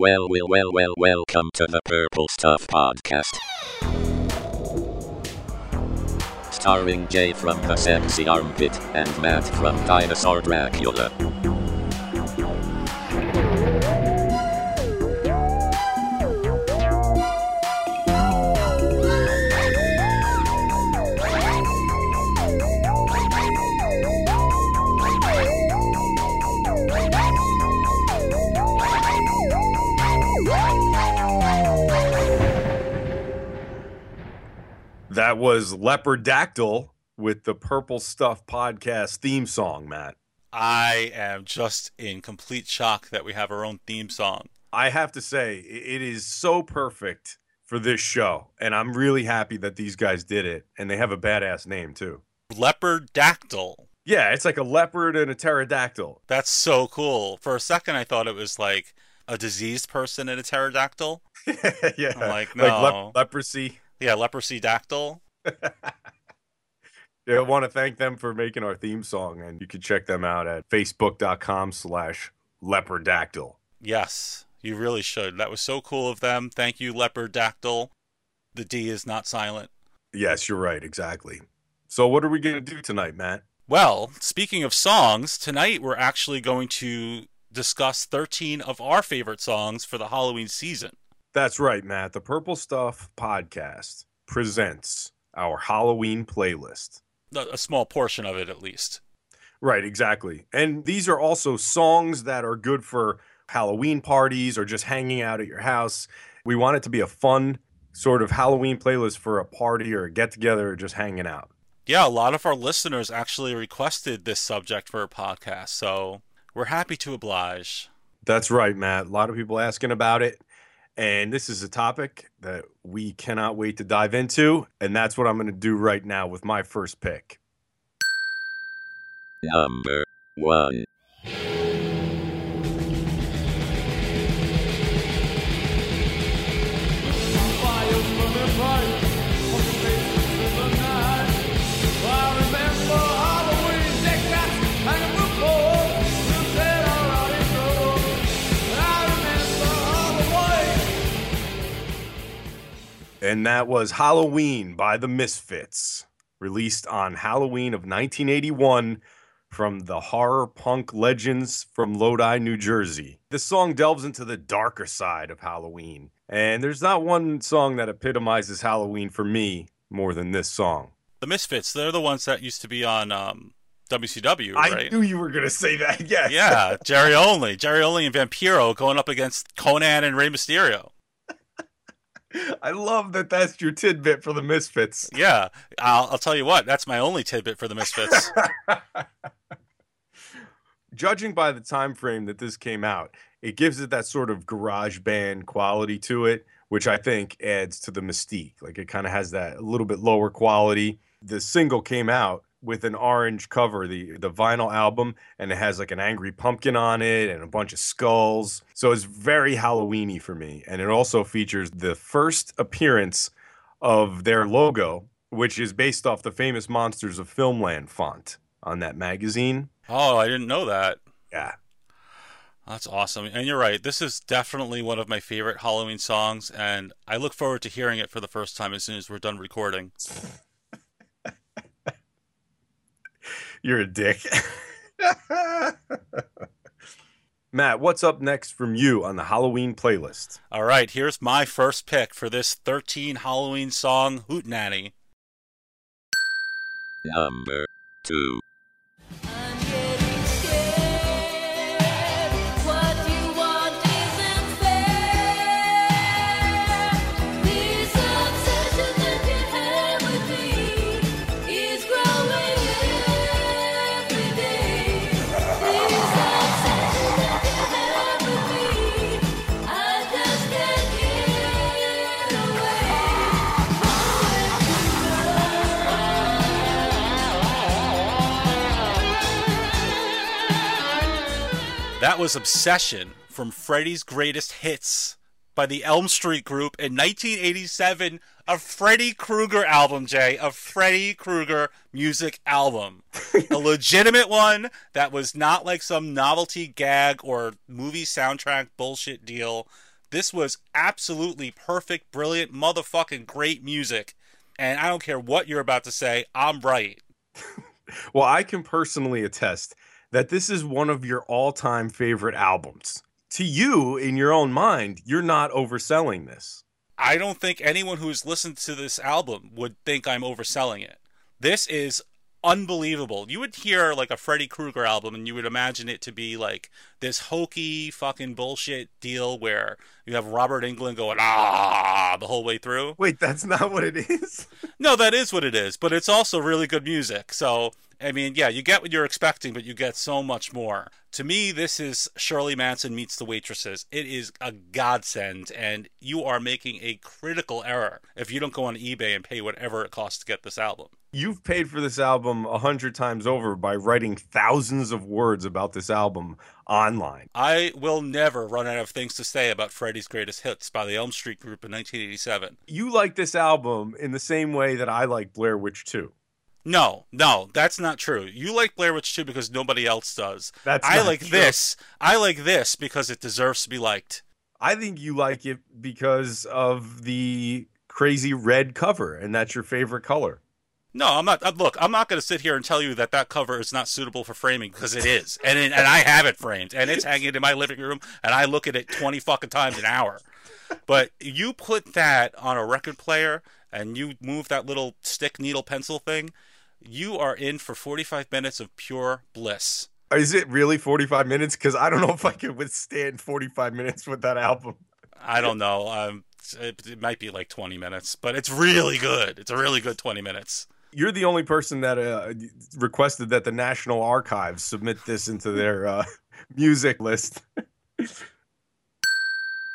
Well, well, well, well, welcome to the Purple Stuff Podcast. Starring Jay from the Sexy Armpit and Matt from Dinosaur Dracula. That was Leopardactyl with the Purple Stuff podcast theme song, Matt. I am just in complete shock that we have our own theme song. I have to say, it is so perfect for this show. And I'm really happy that these guys did it. And they have a badass name, too. Leopardactyl. Yeah, it's like a leopard and a pterodactyl. That's so cool. For a second, I thought it was like a diseased person and a pterodactyl. yeah. I'm like, no. leprosy. Yeah, leprosy dactyl. Yeah, I want to thank them for making our theme song. And you can check them out at facebook.com slash leopardactyl. Yes, you really should. That was so cool of them. Thank you, leopardactyl. The D is not silent. Yes, you're right. Exactly. So, what are we going to do tonight, Matt? Well, speaking of songs, tonight we're actually going to discuss 13 of our favorite songs for the Halloween season. That's right, Matt. The Purple Stuff podcast presents our Halloween playlist. A small portion of it, at least. Right, exactly. And these are also songs that are good for Halloween parties or just hanging out at your house. We want it to be a fun sort of Halloween playlist for a party or a get together or just hanging out. Yeah, a lot of our listeners actually requested this subject for a podcast, so we're happy to oblige. That's right, Matt. A lot of people asking about it. And this is a topic that we cannot wait to dive into. And that's what I'm going to do right now with my first pick. Number 1. And that was Halloween by the Misfits, released on Halloween of 1981 from the horror punk legends from Lodi, New Jersey. This song delves into the darker side of Halloween. And there's not one song that epitomizes Halloween for me more than this song. The Misfits, they're the ones that used to be on um, WCW, I knew you were going to say that. Yes. yeah, Jerry Only. Jerry Only and Vampiro going up against Konnan and Rey Mysterio. I love that that's your tidbit for the Misfits. Yeah, I'll, I'll tell you what, that's my only tidbit for the Misfits. Judging by the time frame that this came out, it gives it that sort of garage band quality to it, which I think adds to the mystique. Like it kind of has that a little bit lower quality. The single came out with an orange cover, the the vinyl album, and it has like an angry pumpkin on it and a bunch of skulls. So it's very Halloweeny for me. And it also features the first appearance of their logo, which is based off the famous Monsters of Filmland font on that magazine. oh, I didn't know that. Yeah. That's awesome. And you're right. This is definitely one of my favorite Halloween songs, and I look forward to hearing it for the first time as soon as we're done recording. You're a dick. Matt, what's up next from you on the Halloween playlist? All right, here's my first pick for this 13 Halloween song, Hootenanny. Number 2. Was Obsession from Freddy's Greatest Hits by the Elm Street Group in 1987. A Freddy Krueger album, Jay. A Freddy Krueger music album. a legitimate one that was not like some novelty gag or movie soundtrack bullshit deal. This was absolutely perfect, brilliant, motherfucking great music. And I don't care what you're about to say, I'm right. Well, I can personally attest that this is one of your all-time favorite albums. To you, in your own mind, you're not overselling this. I don't think anyone who's listened to this album would think I'm overselling it. This is unbelievable. You would hear like a Freddy Krueger album and you would imagine it to be like this hokey fucking bullshit deal where you have Robert Englund going ah the whole way through. Wait, that's not what it is. No, that is what it is, but it's also really good music. So, I mean, yeah, you get what you're expecting, but you get so much more. To me, this is Shirley Manson meets the waitresses. It is a godsend, and you are making a critical error if you don't go on eBay and pay whatever it costs to get this album. You've paid for this album a hundred times over by writing thousands of words about this album online. I will never run out of things to say about Freddy's Greatest Hits by the Elm Street Group in 1987. You like this album in the same way that I like Blair Witch 2. No, no, that's not true. You like Blair Witch 2 because nobody else does. That's I like true. this. I like this because it deserves to be liked. I think you like it because of the crazy red cover, and that's your favorite color. No, I'm not. uh, Look, I'm not going to sit here and tell you that that cover is not suitable for framing because it is, and it, and I have it framed, and it's hanging in my living room, and I look at it 20 fucking times an hour. But you put that on a record player, and you move that little stick needle pencil thing, you are in for 45 minutes of pure bliss. Is it really 45 minutes? Because I don't know if I could withstand 45 minutes with that album. I don't know. Um, it, it might be like 20 minutes, but it's really good. It's a really good 20 minutes. You're the only person that uh, requested that the National Archives submit this into their uh, music list.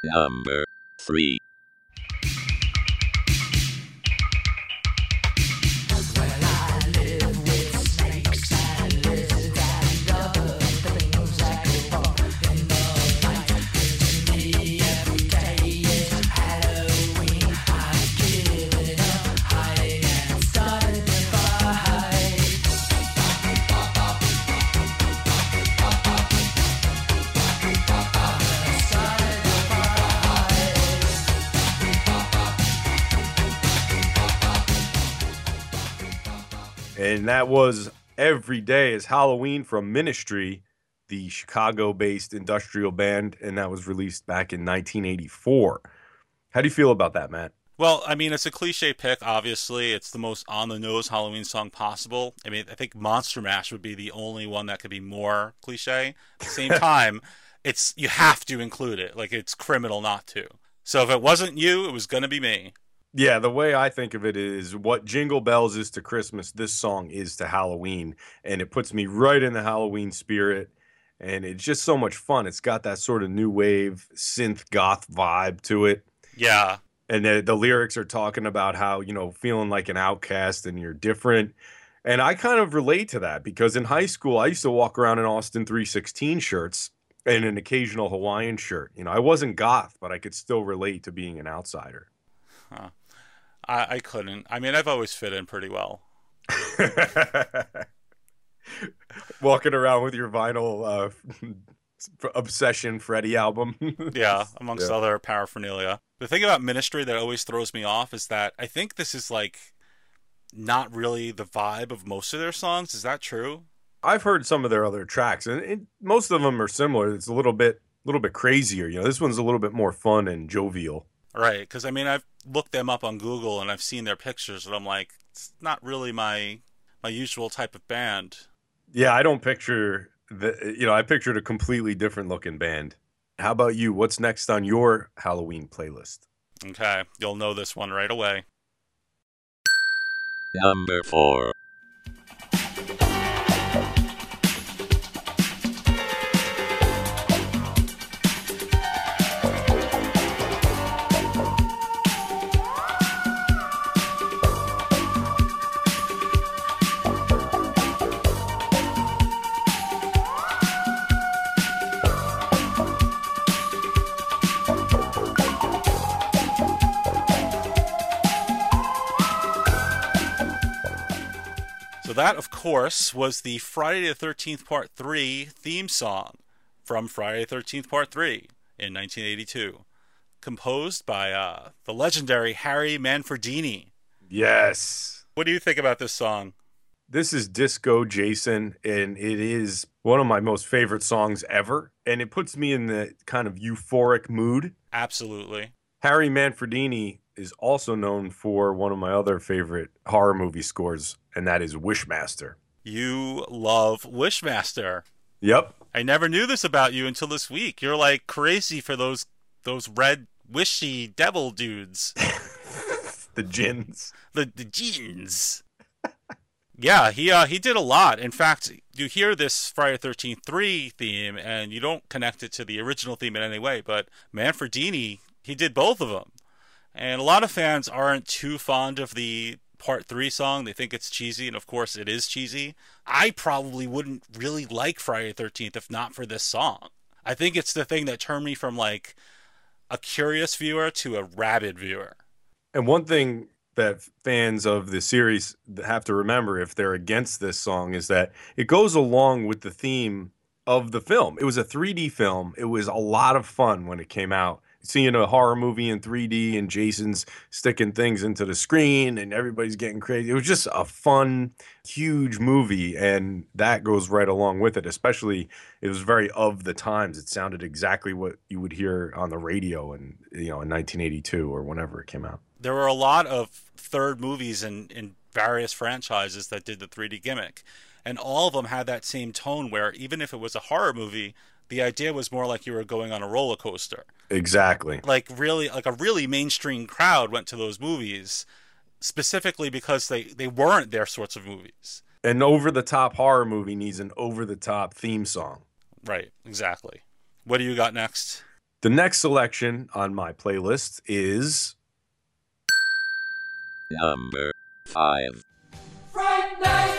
Number 3. And that was Every Day is Halloween from Ministry, the Chicago based industrial band. And that was released back in 1984. How do you feel about that, Matt? Well, I mean, it's a cliche pick, obviously. It's the most on the nose Halloween song possible. I mean, I think Monster Mash would be the only one that could be more cliche. At the same time, it's you have to include it. Like it's criminal not to. So if it wasn't you, it was going to be me. Yeah, the way I think of it is what Jingle Bells is to Christmas, this song is to Halloween. And it puts me right in the Halloween spirit. And it's just so much fun. It's got that sort of new wave synth goth vibe to it. Yeah. and the, the lyrics are talking about how you know feeling like an outcast and you're different and i kind of relate to that because in high school i used to walk around in austin 316 shirts and an occasional hawaiian shirt you know i wasn't goth but i could still relate to being an outsider I, I couldn't. I mean, I've always fit in pretty well. walking around with your vinyl uh, obsession freddy album Yeah, amongst Yeah. other paraphernalia. The thing about Ministry that always throws me off is that I think this is like not really the vibe of most of their songs. Is that true? I've heard some of their other tracks, and it, most of them are similar. It's a little bit, a little bit crazier. You know, this one's a little bit more fun and jovial. Right, because I mean, I've looked them up on Google and I've seen their pictures, and I'm like, it's not really my my usual type of band. Yeah, I don't picture the. You know, I pictured a completely different looking band. How about you? What's next on your Halloween playlist? Okay, you'll know this one right away. Number 4. Course, was the Friday the 13th Part 3 theme song from Friday the 13th Part 3 in 1982. composed by uh, the legendary Harry Manfredini. Yes. What do you think about this song? This is Disco Jason, and it is one of my most favorite songs ever. And it puts me in the kind of euphoric mood. Absolutely. Harry Manfredini is also known for one of my other favorite horror movie scores, and that is Wishmaster. You love Wishmaster. Yep. I never knew this about you until this week. You're like crazy for those those red wishy devil dudes. The gins. the the jeans. yeah, he uh he did a lot. In fact, you hear this Friday Thirteenth Three theme, and you don't connect it to the original theme in any way. But Manfredini, he did both of them, and a lot of fans aren't too fond of the Part Three song. They think it's cheesy, and of course, it is cheesy. I probably wouldn't really like Friday the Thirteenth if not for this song. I think it's the thing that turned me from like a curious viewer to a rabid viewer. And one thing that fans of the series have to remember if they're against this song is that it goes along with the theme of the film. It was a 3D film. It was a lot of fun when it came out. Seeing a horror movie in 3D and Jason's sticking things into the screen and everybody's getting crazy. It was just a fun, huge movie. And that goes right along with it, especially it was very of the times. It sounded exactly what you would hear on the radio and you know in 1982 or whenever it came out. there were a lot of third movies in, in various franchises that did the 3D gimmick. And all of them had that same tone where even if it was a horror movie, the idea was more like you were going on a roller coaster. Exactly. Like really like a really mainstream crowd went to those movies specifically because they, they weren't their sorts of movies. An over the top horror movie needs an over the top theme song. Right, exactly. What do you got next? The next selection on my playlist is Number 5. Fright night,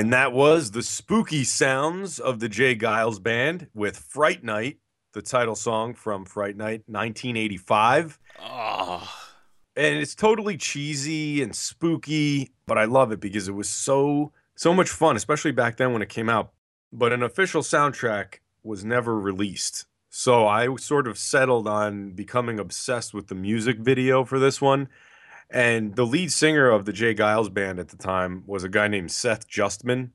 and that was the spooky sounds of the J. Geils band with Fright Night, the title song from Fright Night 1985. Oh, ah. and it's totally cheesy and spooky, but I love it because it was so so much fun, especially back then when it came out. But an official soundtrack was never released. So I sort of settled on becoming obsessed with the music video for this one. And the lead singer of the J. Geils band at the time was a guy named Seth Justman.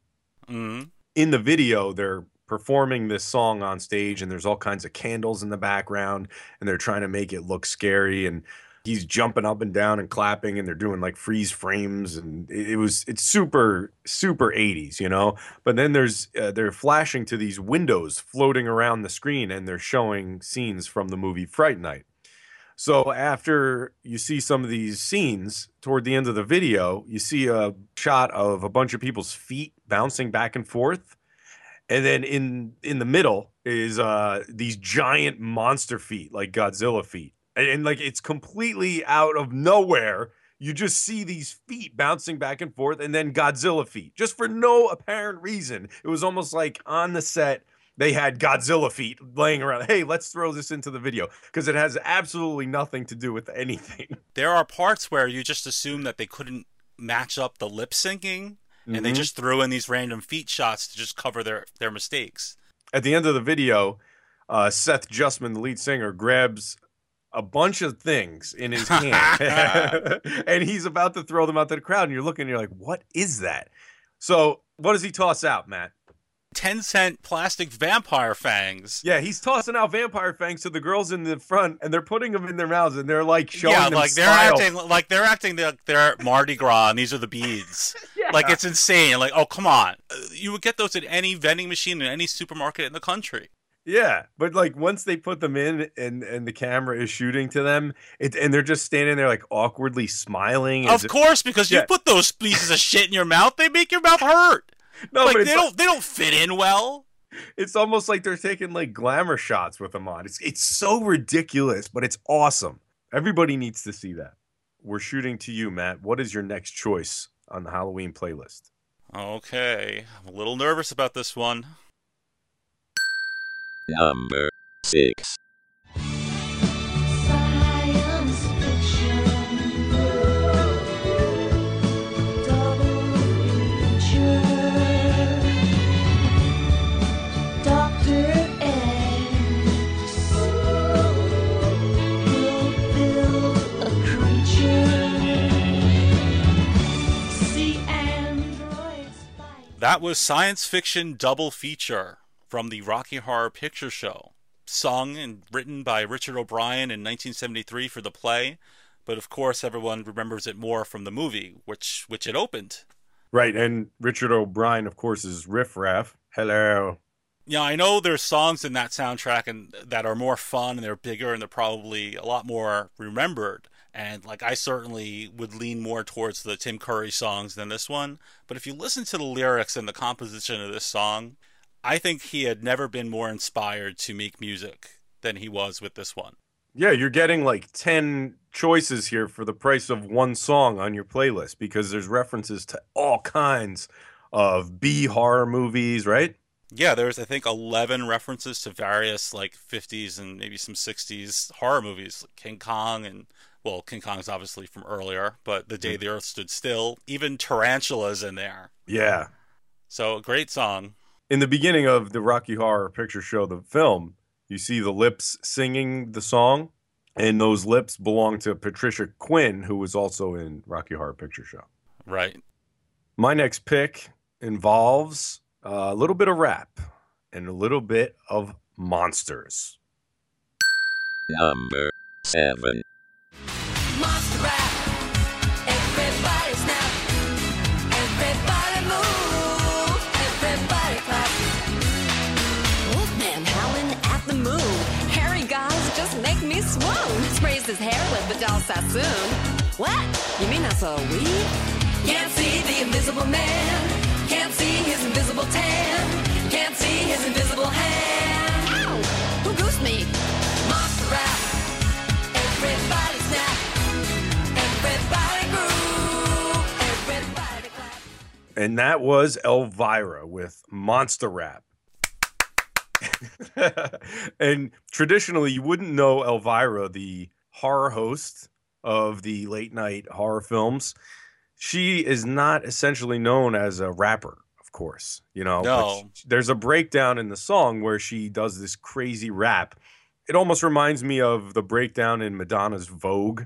mm, In the video, they're performing this song on stage and there's all kinds of candles in the background and they're trying to make it look scary and he's jumping up and down and clapping and they're doing like freeze frames and it, it was it's super super 80s you know? But then there's uh, they're flashing to these windows floating around the screen and they're showing scenes from the movie Fright Night so after you see some of these scenes toward the end of the video you see a shot of a bunch of people's feet bouncing back and forth and then in in the middle is uh these giant monster feet like godzilla feet and, and, like it's completely out of nowhere. You just see these feet bouncing back and forth and then godzilla feet just for no apparent reason. It was almost like on the set they had godzilla feet laying around hey let's throw this into the video because it has absolutely nothing to do with anything there are parts where you just assume that they couldn't match up the lip syncing and they Mhm. just threw in these random feet shots to just cover their their mistakes. at the end of the video, uh, Seth Justman, the lead singer, grabs a bunch of things in his hand and he's about to throw them out to the crowd. And you're looking, and you're like, what is that? So, what does he toss out, Matt? 10 cent plastic vampire fangs. Yeah, he's tossing out vampire fangs to the girls in the front, and they're putting them in their mouths, and they're like showing yeah, them like they're style. acting like they're acting like they're Mardi Gras and these are the beads. yeah. Like it's insane. Like, oh come on. You would get those at any vending machine in any supermarket in the country. Yeah, but like once they put them in and and the camera is shooting to them, it and they're just standing there like awkwardly smiling. Of course, because you put those pieces of shit in your mouth, they make your mouth hurt. No, like but they don't they don't fit in well. it's almost like they're taking like glamour shots with them on. It's it's so ridiculous, but it's awesome. Everybody needs to see that. We're shooting to you, Matt. What is your next choice on the Halloween playlist? Okay, I'm a little nervous about this one. Number 6. That was science fiction double feature from the Rocky Horror Picture Show, sung and written by Richard O'Brien in 1973 for the play, but of course everyone remembers it more from the movie, which which it opened. Right, and Richard O'Brien, of course, is Riff Raff. Hello. Yeah, I know there's songs in that soundtrack and that are more fun and they're bigger and they're probably a lot more remembered. And like I certainly would lean more towards the Tim Curry songs than this one. But if you listen to the lyrics and the composition of this song, I think he had never been more inspired to make music than he was with this one. Yeah, you're getting like 10 choices here for the price of one song on your playlist because there's references to all kinds of B horror movies, right? Yeah, there's I think 11 references to various like 50s and maybe some 60s horror movies, like King Kong and well, King Kong's obviously from earlier, but The Day mm-hmm. the Earth Stood Still, even Tarantula's in there. Yeah. So, a great song. In the beginning of the Rocky Horror Picture Show, the film, you see the lips singing the song, and those lips belong to Patricia Quinn, who was also in Rocky Horror Picture Show. Right. My next pick involves uh, a little bit of rap and a little bit of monsters. Number 7. His hair with Vidal Sassoon. What? You mean that's a weed? Can't see the invisible man. Can't see his invisible tan. Can't see his invisible hand. And that was Elvira with Monster Rap. and traditionally, you wouldn't know Elvira, the horror host of the late night horror films. She is not essentially known as a rapper, of course. You know, No. there's a breakdown in the song where she does this crazy rap. It almost reminds me of the breakdown in Madonna's Vogue,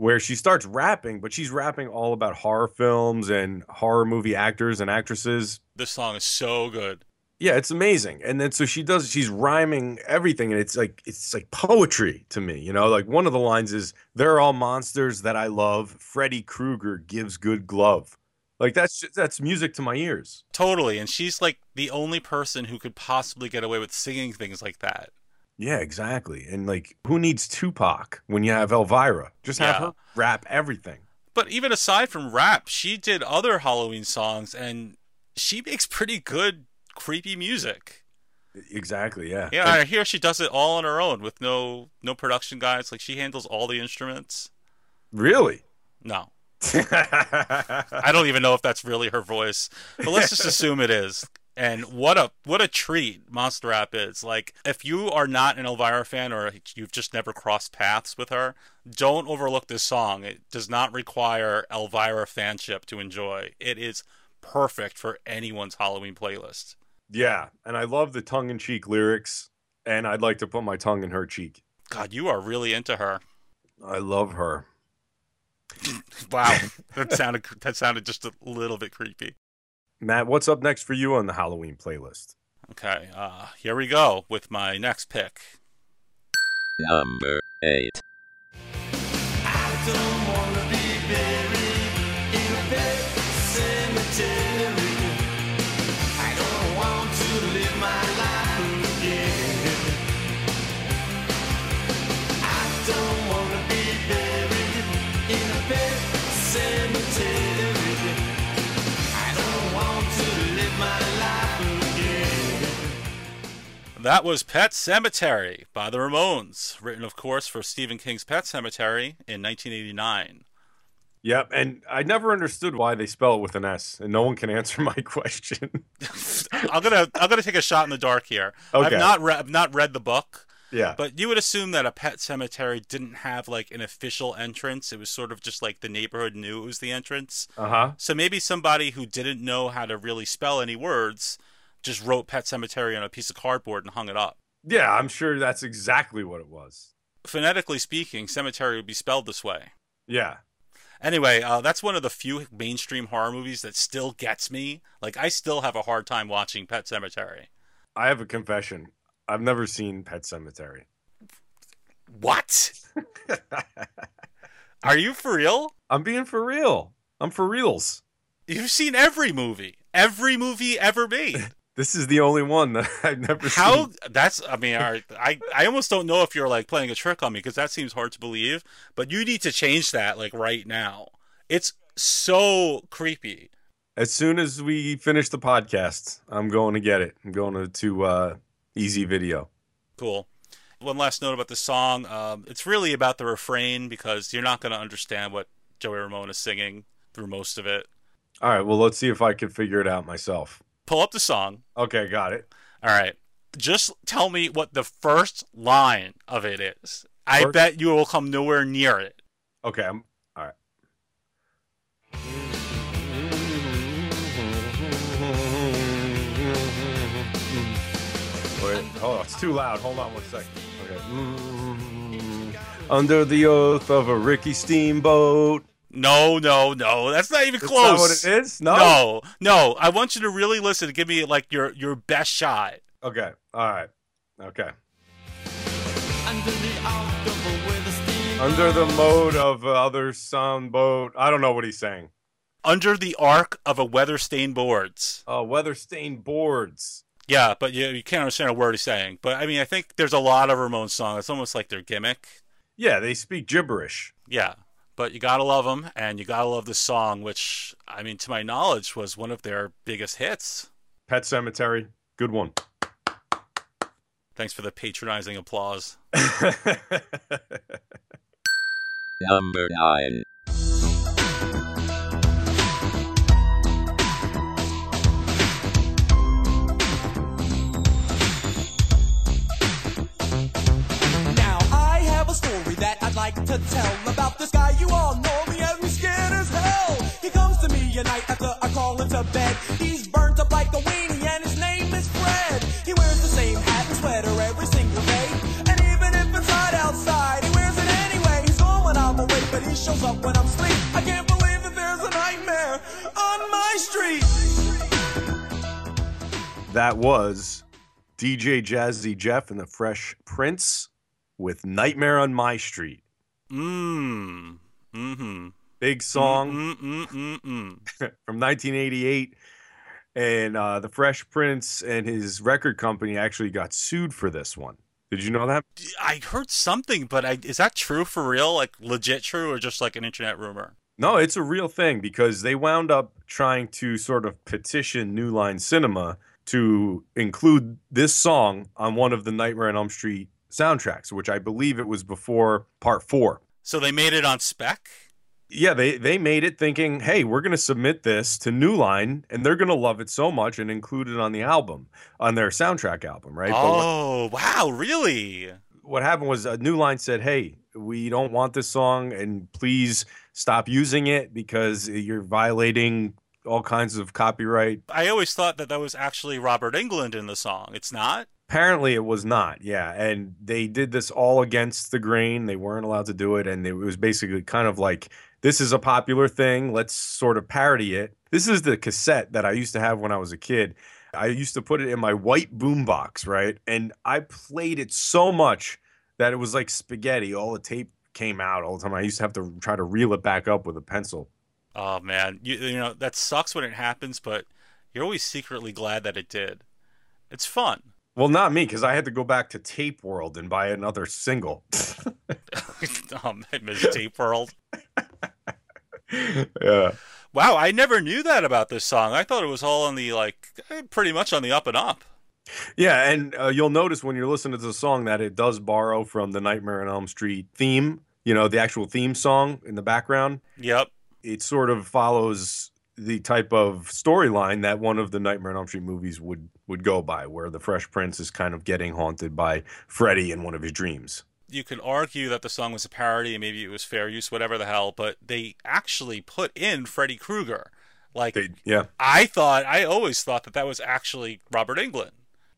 where she starts rapping, but she's rapping all about horror films and horror movie actors and actresses. This song is so good. Yeah, it's amazing. And then so she does she's rhyming everything and it's like it's like poetry to me, you know? Like one of the lines is they're all monsters that I love. Freddy Krueger gives good glove. Like that's just, that's music to my ears. Totally. And she's like the only person who could possibly get away with singing things like that. Yeah, exactly. And like who needs Tupac when you have Elvira? Just have Yeah. her rap everything. But even aside from rap, she did other Halloween songs and she makes pretty good creepy music. Exactly, yeah. Yeah, I hear she does it all on her own with no no production guys. Like she handles all the instruments. Really? No. I don't even know if that's really her voice, but let's just assume it is. And what a what a treat Monster Rap is. Like if you are not an Elvira fan or you've just never crossed paths with her, don't overlook this song. It does not require Elvira fanship to enjoy. It is perfect for anyone's Halloween playlist. Yeah, and I love the tongue-in-cheek lyrics and I'd like to put my tongue in her cheek. God, you are really into her. I love her. Wow, that sounded that sounded just a little bit creepy. Matt, what's up next for you on the Halloween playlist? Okay, uh, here we go with my next pick. Number 8. I don't wanna be buried in a pet cemetery. That was Pet Sematary by the Ramones, written, of course, for Stephen King's Pet Sematary in 1989. Yep, and I never understood why they spell it with an S, and no one can answer my question. I'm gonna I'm gonna take a shot in the dark here. I've Okay. not read I've not read the book, yeah, but you would assume that a pet cemetery didn't have like an official entrance. It was sort of just like the neighborhood knew it was the entrance. uh huh. So maybe somebody who didn't know how to really spell any words just wrote pet cemetery on a piece of cardboard and hung it up. Yeah, I'm sure that's exactly what it was. Phonetically speaking, cemetery would be spelled this way. Yeah, Anyway, uh, that's one of the few mainstream horror movies that still gets me. Like, I still have a hard time watching Pet Sematary. I have a confession. I've never seen Pet Sematary. What? Are you for real? I'm being for real. I'm for reals. You've seen every movie, every movie ever made. This is the only one that I've never seen. How? seen. That's. I mean, right, I I almost don't know if you're like playing a trick on me because that seems hard to believe. But you need to change that like right now. It's so creepy. As soon as we finish the podcast, I'm going to get it. I'm going to, to uh, Easy Video. Cool. One last note about the song. Um, it's really about the refrain because you're not going to understand what Joey Ramone is singing through most of it. All right, well, let's see if I can figure it out myself. Pull up the song. Okay, got it. All right. Just tell me what the first line of it is. I First- bet you will come nowhere near it. Okay, I'm all right. Wait, hold on, it's too loud. Hold on one second. Okay. Mm-hmm. Under the oath of a Ricky Steamboat. No, no, no. That's not even That's close. not what it is? No? No, no. I want you to really listen and give me like your your best shot. Okay, all right. Okay. Under the October with steam. Under the mode of other sound boat. I don't know what he's saying. Under the arc of a weather stained boards. Uh, weather stained boards. Yeah, but you, you can't understand a word he's saying. But I mean, I think there's a lot of Ramones songs. It's almost like their gimmick. Yeah, they speak gibberish. Yeah, but you gotta love them, and you gotta love this song, which I mean, to my knowledge, was one of their biggest hits. Pet Sematary, good one. Thanks for the patronizing applause. Number 9. Like to tell about this guy you all know me as me scared as hell. He comes to me at night after I call him to bed. He's burnt up like a weenie and his name is Fred. He wears the same hat and sweater every single day. And even if it's hot outside, he wears it anyway. He's gone when I'm awake, but he shows up when I'm asleep. I can't believe that there's a nightmare on my street. that was DJ Jazzy Jeff and the Fresh Prince with Nightmare on My Street. Mmm. Mm-hmm. Big song Mm-mm-mm-mm. from 1988. And uh, the Fresh Prince and his record company actually got sued for this one. Did you know that? I heard something, but I, is that true for real? Like legit true, or just like an internet rumor? No, it's a real thing because they wound up trying to sort of petition New Line Cinema to include this song on one of the Nightmare on Elm Street soundtracks, which I believe it was before part four. So they made it on spec. Yeah, they they made it thinking, hey, we're gonna submit this to New Line, and they're gonna love it so much and include it on the album, on their soundtrack album, right? But what- Oh wow, really? what happened was uh, New Line said, "Hey, we don't want this song, and please stop using it because you're violating all kinds of copyright." I always thought that that was actually Robert Englund in the song. It's not. Apparently, it was not. Yeah, and they did this all against the grain. They weren't allowed to do it, and it was basically kind of like, "This is a popular thing. Let's sort of parody it." This is the cassette that I used to have when I was a kid. I used to put it in my white boombox, right? And I played it so much that it was like spaghetti. All the tape came out all the time. I used to have to try to reel it back up with a pencil. Oh man, you, you know that sucks when it happens, but you're always secretly glad that it did. It's fun. Well, not me, because I had to go back to Tape World and buy another single. um, Miss Tape World. yeah. Wow, I never knew that about this song. I thought it was all on the like, eh, pretty much on the up and up. Yeah, and uh, you'll notice when you're listening to the song that it does borrow from the Nightmare on Elm Street theme. You know, the actual theme song in the background. Yep. it sort of follows the type of storyline that one of the Nightmare on Elm Street movies would would go by, where the Fresh Prince is kind of getting haunted by Freddy in one of his dreams. You could argue that the song was a parody and maybe it was fair use, whatever the hell, but they actually put in Freddy Krueger. Like, They, yeah, I thought, I always thought that that was actually Robert Englund.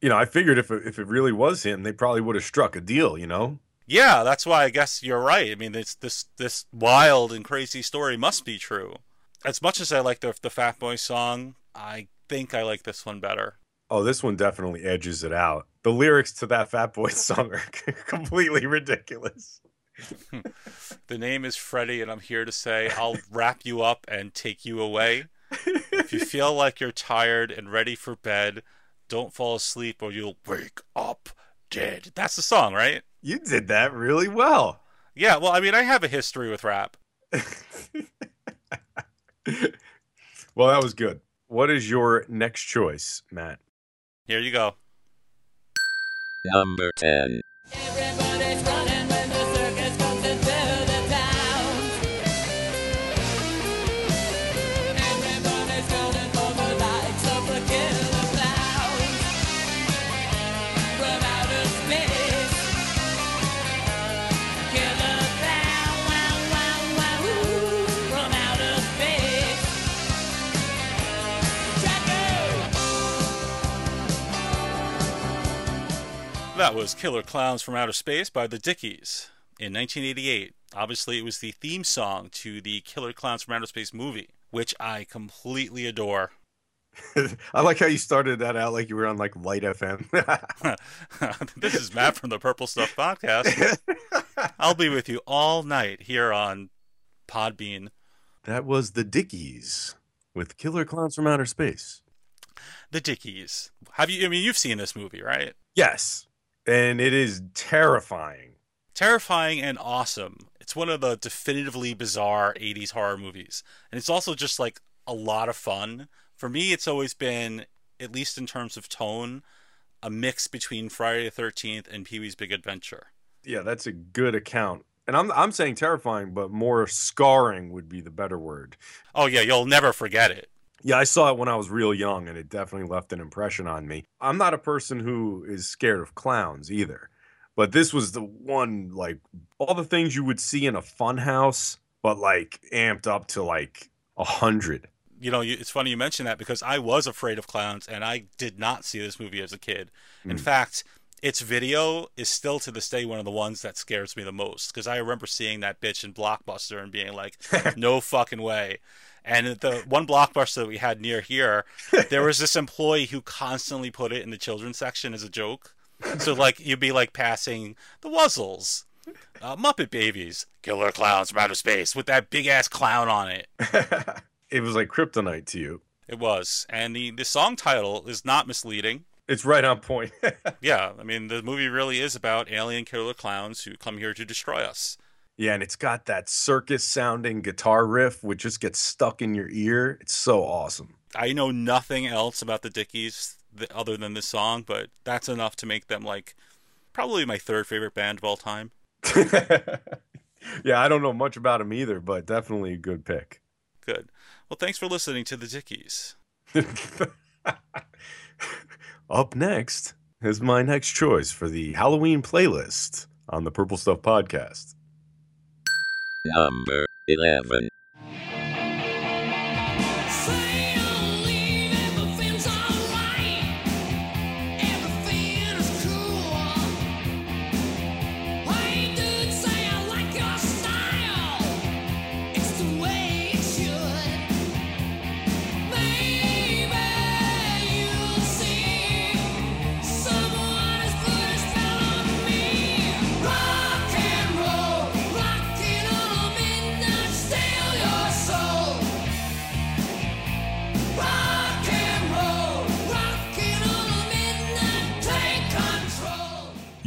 you know, I figured if it, if it really was him, they probably would have struck a deal. You know, Yeah, that's why I guess you're right. I mean, this this this wild and crazy story must be true. As much as I like the the Fat Boy song, I think I like this one better. oh, this one definitely edges it out. The lyrics to that Fat Boy song are completely ridiculous. The name is Freddy, and I'm here to say I'll wrap you up and take you away. If you feel like you're tired and ready for bed, don't fall asleep or you'll wake up dead. That's the song, right? You did that really well. Yeah, well, I mean, I have a history with rap. well, that was good. What is your next choice, Matt? Here you go. Number 10. Everybody's That was Killer Clowns from Outer Space by the Dickies in 1988. Obviously, it was the theme song to the Killer Clowns from Outer Space movie, which I completely adore. I like how you started that out like you were on like Light FM. this is Matt from the Purple Stuff Podcast. I'll be with you all night here on Podbean. that was the Dickies with Killer Clowns from Outer Space. The Dickies. Have you? I mean, you've seen this movie, right? Yes, and it is terrifying. Terrifying and awesome. It's one of the definitively bizarre 80s horror movies. And it's also just like a lot of fun. For me, it's always been, at least in terms of tone, a mix between Friday the 13th and Pee Wee's Big Adventure. Yeah, that's a good account. And I'm I'm saying terrifying, but more scarring would be the better word. Oh, yeah, you'll never forget it. Yeah, I saw it when I was real young, and it definitely left an impression on me. I'm not a person who is scared of clowns either, but this was the one like all the things you would see in a fun house, but like amped up to like a hundred. You know, you, it's funny you mention that because I was afraid of clowns and I did not see this movie as a kid. In Mm. fact, its video is still to this day one of the ones that scares me the most because I remember seeing that bitch in Blockbuster and being like, no fucking way. And the one blockbuster that we had near here, there was this employee who constantly put it in the children's section as a joke. So like you'd be like passing the Wuzzles, uh, Muppet Babies, Killer Clowns from Outer Space with that big ass clown on it. it was like kryptonite to you. It was, and the the song title is not misleading. It's right on point. Yeah, I mean the movie really is about alien killer clowns who come here to destroy us. Yeah, and it's got that circus sounding guitar riff, which just gets stuck in your ear. It's so awesome. I know nothing else about the Dickies other than this song, but that's enough to make them like probably my third favorite band of all time. yeah, I don't know much about him either, but definitely a good pick. Good. Well, thanks for listening to the Dickies. Up next is my next choice for the Halloween playlist on the Purple Stuff podcast. Number 11.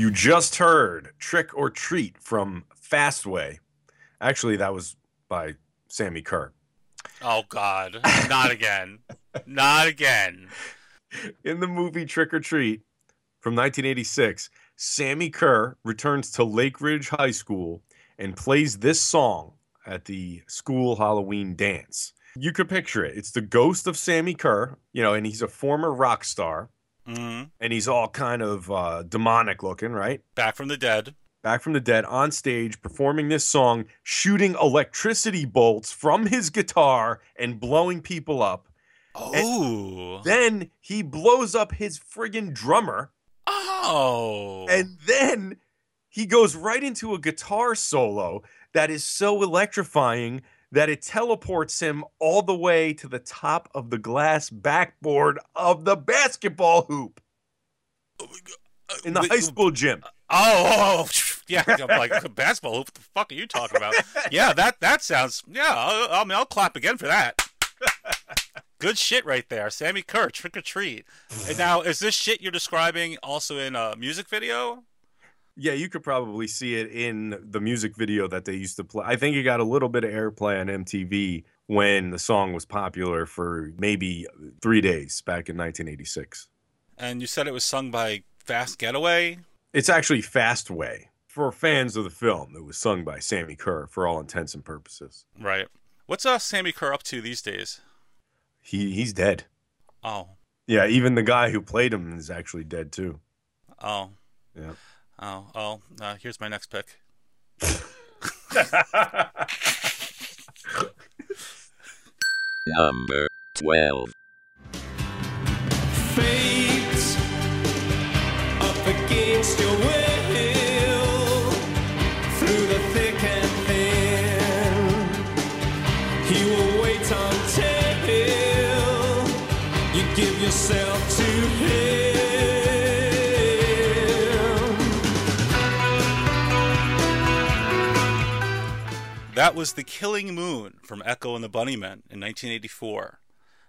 You just heard Trick or Treat from Fastway. Actually, that was by Sammi Curr. Oh God, not again, not again. In the movie Trick or Treat from 1986, Sammi Curr returns to Lake Ridge High School and plays this song at the school Halloween dance. You could picture it. It's the ghost of Sammi Curr, you know, and he's a former rock star, hmm and he's all kind of uh, demonic looking, right? Back from the dead. Back from the dead on stage performing this song, shooting electricity bolts from his guitar and blowing people up. Oh. Then he blows up his friggin' drummer, oh. and then he goes right into a guitar solo that is so electrifying that it teleports him all the way to the top of the glass backboard of the basketball hoop oh uh, in the Wait, high school gym. Uh, oh, oh, oh yeah. I'm like basketball. Hoop. What the fuck are you talking about? Yeah, that that sounds. Yeah, I'll, I mean, I'll clap again for that. Good shit right there, Sammi Curr. Trick or treat. And now, is this shit you're describing also in a music video? Yeah, you could probably see it in the music video that they used to play. I think it got a little bit of airplay on MTV when the song was popular for maybe three days back in 1986. And you said it was sung by Fast Getaway. It's actually Fastway. For fans of the film, it was sung by Sammi Curr for all intents and purposes. Right. What's uh Sammi Curr up to these days? He he's dead. Oh, Yeah, even the guy who played him is actually dead too. oh, Yeah. Oh, oh. Uh, here's my next pick. Number 12. Fate That was The Killing Moon from Echo and the Bunnymen in 1984.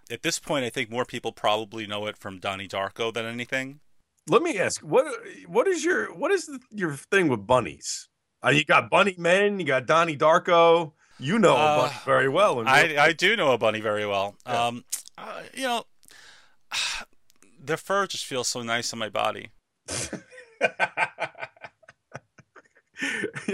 At this point, I think more people probably know it from Donnie Darko than anything. Let me ask what what is your what is the, your thing with bunnies? Uh, you got Bunny Men, you got Donnie Darko. You know a Uh, bunny very well. I, I do know a bunny very well. Yeah. Um, uh, you know, their fur just feels so nice on my body.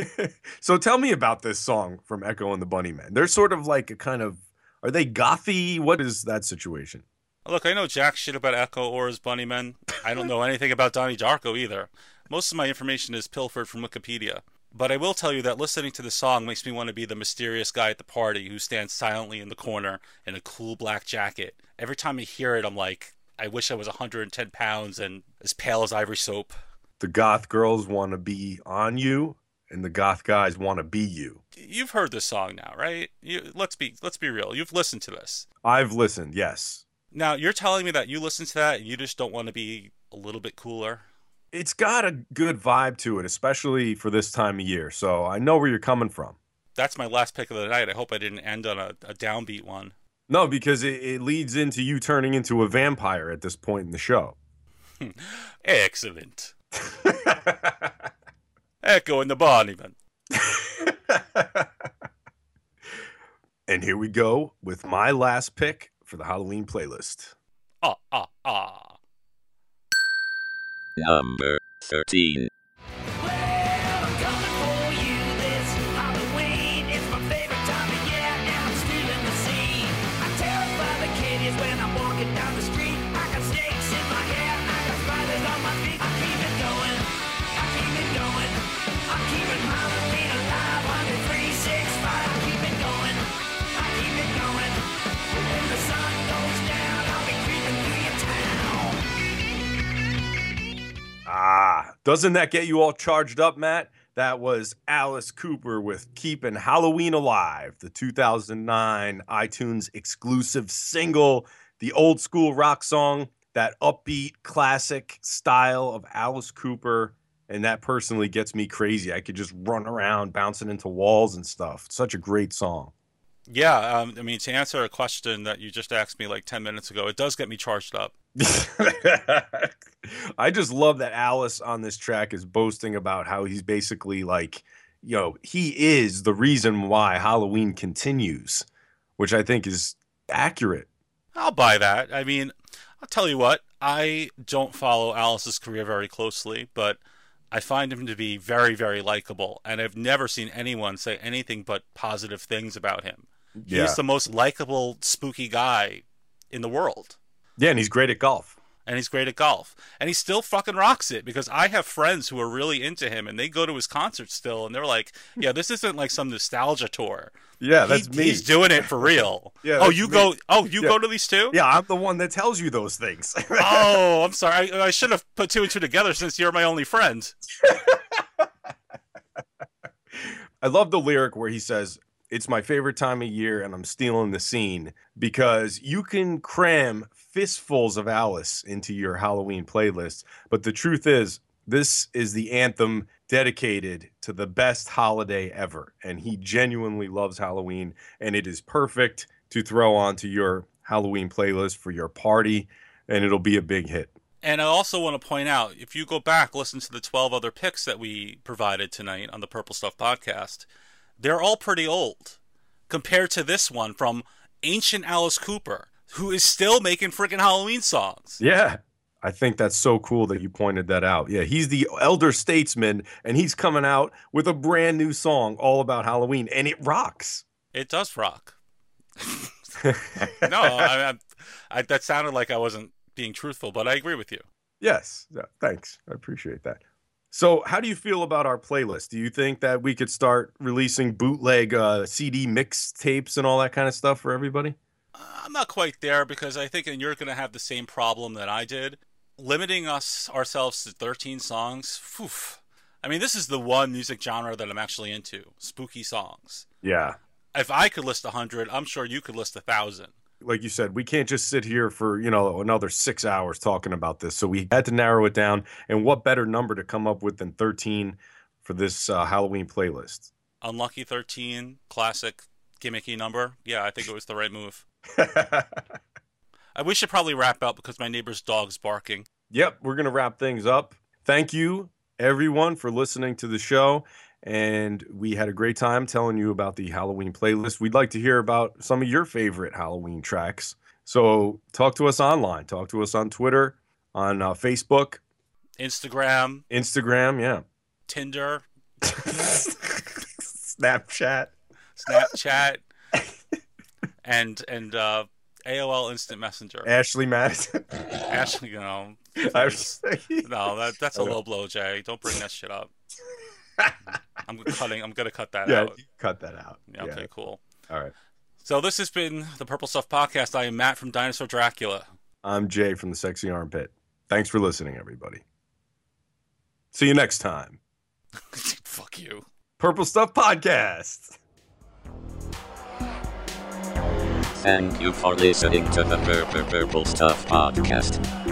so tell me about this song from Echo and the Bunnymen. They're sort of like a kind of are they gothy? What is that situation? Look, I know jack shit about Echo or his bunnymen. I don't know anything about Donnie Darko either. Most of my information is pilfered from Wikipedia. But I will tell you that listening to the song makes me want to be the mysterious guy at the party who stands silently in the corner in a cool black jacket. Every time I hear it, I'm like, I wish I was 110 pounds and as pale as ivory soap. The goth girls want to be on you, and the goth guys want to be you. You've heard this song now, right? You, let's be let's be real. You've listened to this. I've listened, yes. Now you're telling me that you listen to that and you just don't want to be a little bit cooler. It's got a good vibe to it, especially for this time of year. So I know where you're coming from. That's my last pick of the night. I hope I didn't end on a, a downbeat one. No, because it, it leads into you turning into a vampire at this point in the show. Excellent. Echo and the Bunnymen. and here we go with my last pick for the Halloween playlist. Ah, ah, ah. Number 13. Doesn't that get you all charged up, Matt? That was Alice Cooper with Keeping Halloween Alive, the 2009 iTunes exclusive single, the old school rock song, that upbeat classic style of Alice Cooper. And that personally gets me crazy. I could just run around bouncing into walls and stuff. Such a great song. Yeah, um, I mean, to answer a question that you just asked me like 10 minutes ago, it does get me charged up. I just love that Alice on this track is boasting about how he's basically like, you know, he is the reason why Halloween continues, which I think is accurate. I'll buy that. I mean, I'll tell you what, I don't follow Alice's career very closely, but I find him to be very, very likable, and I've never seen anyone say anything but positive things about him. He's Yeah. the most likable, spooky guy in the world. Yeah, and he's great at golf. and he's great at golf. And he still fucking rocks it because I have friends who are really into him and they go to his concerts still and they're like, yeah, this isn't like some nostalgia tour. Yeah, that's He- me. He's doing it for real. Yeah, oh, you me. go. Oh, you Yeah. go to these too. yeah, I'm the one that tells you those things. Oh, I'm sorry. I, I should have put two and two together since you're my only friend. I love the lyric where he says, It's my favorite time of year and I'm stealing the scene because you can cram fistfuls of Alice into your Halloween playlist. But the truth is, this is the anthem dedicated to the best holiday ever. And he genuinely loves Halloween and it is perfect to throw onto your Halloween playlist for your party and it'll be a big hit. And I also want to point out if you go back, listen to the 12 other picks that we provided tonight on the Purple Stuff podcast, they're all pretty old compared to this one from ancient Alice Cooper, who is still making freaking Halloween songs. Yeah. I think that's so cool that you pointed that out. Yeah, he's the elder statesman and he's coming out with a brand new song all about Halloween and it rocks. It does rock. no, I, I, I, that sounded like I wasn't being truthful, but I agree with you. Yes. Yeah, thanks. I appreciate that. So, how do you feel about our playlist? Do you think that we could start releasing bootleg uh, CD mixtapes and all that kind of stuff for everybody? I'm not quite there because I think and you're going to have the same problem that I did. Limiting us ourselves to 13 songs, phew. I mean, this is the one music genre that I'm actually into spooky songs. Yeah. If I could list 100, I'm sure you could list a 1,000. Like you said, we can't just sit here for, you know, another six hours talking about this. So, we had to narrow it down. And what better number to come up with than 13 for this uh, Halloween playlist? Unlucky 13, classic, gimmicky number. Yeah, I think it was the right move. I we should probably wrap up because my neighbor's dog's barking. Yep, we're going to wrap things up. Thank you, everyone, for listening to the show. And we had a great time telling you about the Halloween playlist. We'd like to hear about some of your favorite Halloween tracks. So talk to us online. Talk to us on Twitter, on uh, Facebook, Instagram, Instagram, yeah. Tinder, Snapchat. Snapchat, and and uh, AOL Instant Messenger. Ashley Madison. Ashley, you know, I no, that that's a low blow, Jay. Don't bring that shit up. I'm cutting. I'm gonna cut that yeah, out. you cut that out. Yeah, okay, cool. All right. So this has been the Purple Stuff Podcast. I am Matt from Dinosaur Dracula. I'm Jay from the Sexy Armpit. Thanks for listening, everybody. See you next time. Fuck you. Purple Stuff Podcast. Thank you for listening to the Purple Purple Stuff podcast.